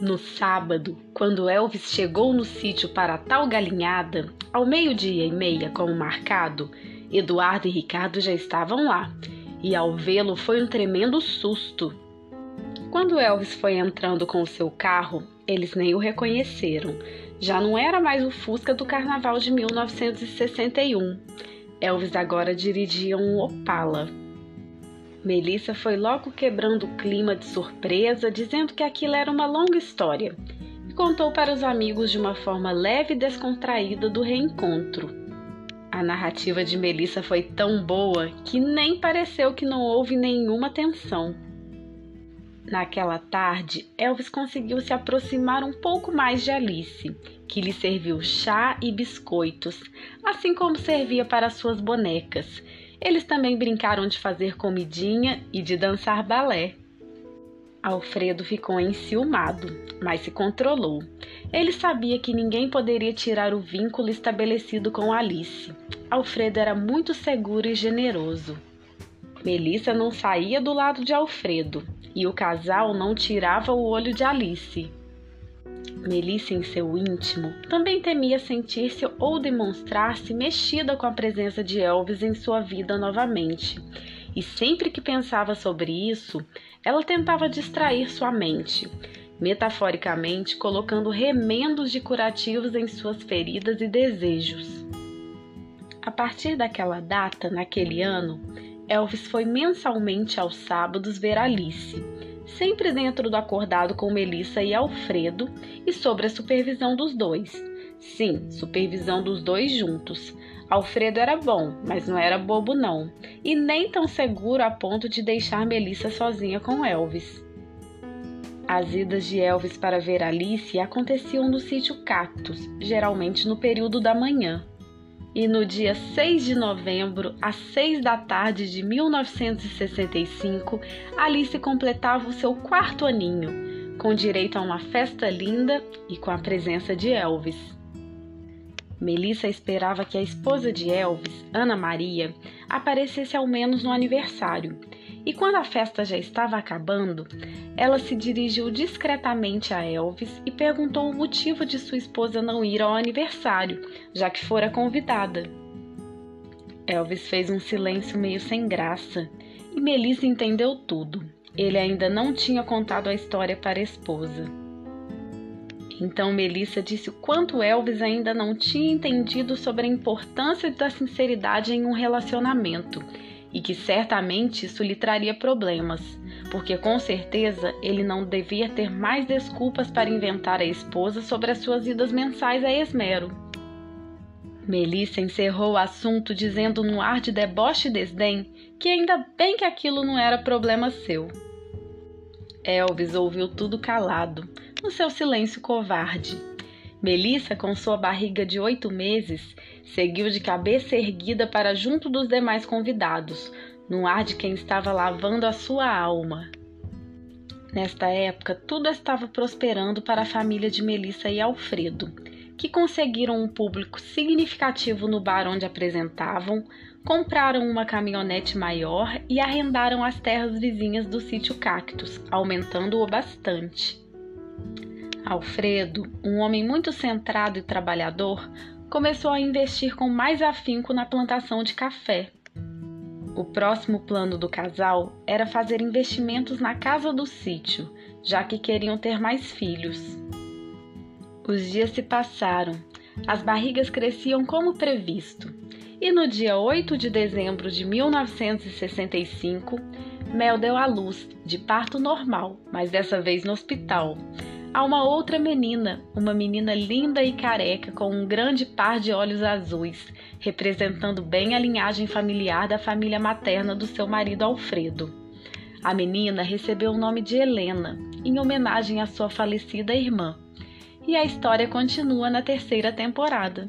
No sábado, quando Elvis chegou no sítio para tal galinhada, ao meio-dia e meia, como marcado, Eduardo e Ricardo já estavam lá, e ao vê-lo foi um tremendo susto. Quando Elvis foi entrando com o seu carro, eles nem o reconheceram. Já não era mais o Fusca do carnaval de 1961. Elvis agora dirigia um Opala. Melissa foi logo quebrando o clima de surpresa, dizendo que aquilo era uma longa história, e contou para os amigos de uma forma leve e descontraída do reencontro. A narrativa de Melissa foi tão boa que nem pareceu que não houve nenhuma tensão. Naquela tarde, Elvis conseguiu se aproximar um pouco mais de Alice, que lhe serviu chá e biscoitos, assim como servia para suas bonecas, eles também brincaram de fazer comidinha e de dançar balé. Alfredo ficou enciumado, mas se controlou. Ele sabia que ninguém poderia tirar o vínculo estabelecido com Alice. Alfredo era muito seguro e generoso. Melissa não saía do lado de Alfredo e o casal não tirava o olho de Alice. Melissa, em seu íntimo, também temia sentir-se ou demonstrar-se mexida com a presença de Elvis em sua vida novamente. E sempre que pensava sobre isso, ela tentava distrair sua mente, metaforicamente colocando remendos de curativos em suas feridas e desejos. A partir daquela data, naquele ano, Elvis foi mensalmente aos sábados ver Alice sempre dentro do acordado com Melissa e Alfredo e sob a supervisão dos dois. Sim, supervisão dos dois juntos. Alfredo era bom, mas não era bobo não, e nem tão seguro a ponto de deixar Melissa sozinha com Elvis. As idas de Elvis para ver Alice aconteciam no sítio Cactus, geralmente no período da manhã e no dia 6 de novembro, às 6 da tarde de 1965, Alice completava o seu quarto aninho, com direito a uma festa linda e com a presença de Elvis. Melissa esperava que a esposa de Elvis, Ana Maria, aparecesse ao menos no aniversário, e quando a festa já estava acabando, ela se dirigiu discretamente a Elvis e perguntou o motivo de sua esposa não ir ao aniversário, já que fora convidada. Elvis fez um silêncio meio sem graça e Melissa entendeu tudo. Ele ainda não tinha contado a história para a esposa. Então Melissa disse o quanto Elvis ainda não tinha entendido sobre a importância da sinceridade em um relacionamento e que certamente isso lhe traria problemas, porque com certeza ele não devia ter mais desculpas para inventar a esposa sobre as suas idas mensais a Esmero. Melissa encerrou o assunto dizendo num ar de deboche e desdém que ainda bem que aquilo não era problema seu. Elvis ouviu tudo calado, no seu silêncio covarde. Melissa, com sua barriga de oito meses, seguiu de cabeça erguida para junto dos demais convidados, no ar de quem estava lavando a sua alma. Nesta época, tudo estava prosperando para a família de Melissa e Alfredo, que conseguiram um público significativo no bar onde apresentavam, compraram uma caminhonete maior e arrendaram as terras vizinhas do sítio Cactus, aumentando-o bastante. Alfredo, um homem muito centrado e trabalhador, começou a investir com mais afinco na plantação de café. O próximo plano do casal era fazer investimentos na casa do sítio, já que queriam ter mais filhos. Os dias se passaram, as barrigas cresciam como previsto, e no dia 8 de dezembro de 1965, Mel deu à luz, de parto normal, mas dessa vez no hospital, Há uma outra menina, uma menina linda e careca com um grande par de olhos azuis, representando bem a linhagem familiar da família materna do seu marido Alfredo. A menina recebeu o nome de Helena, em homenagem à sua falecida irmã. E a história continua na terceira temporada.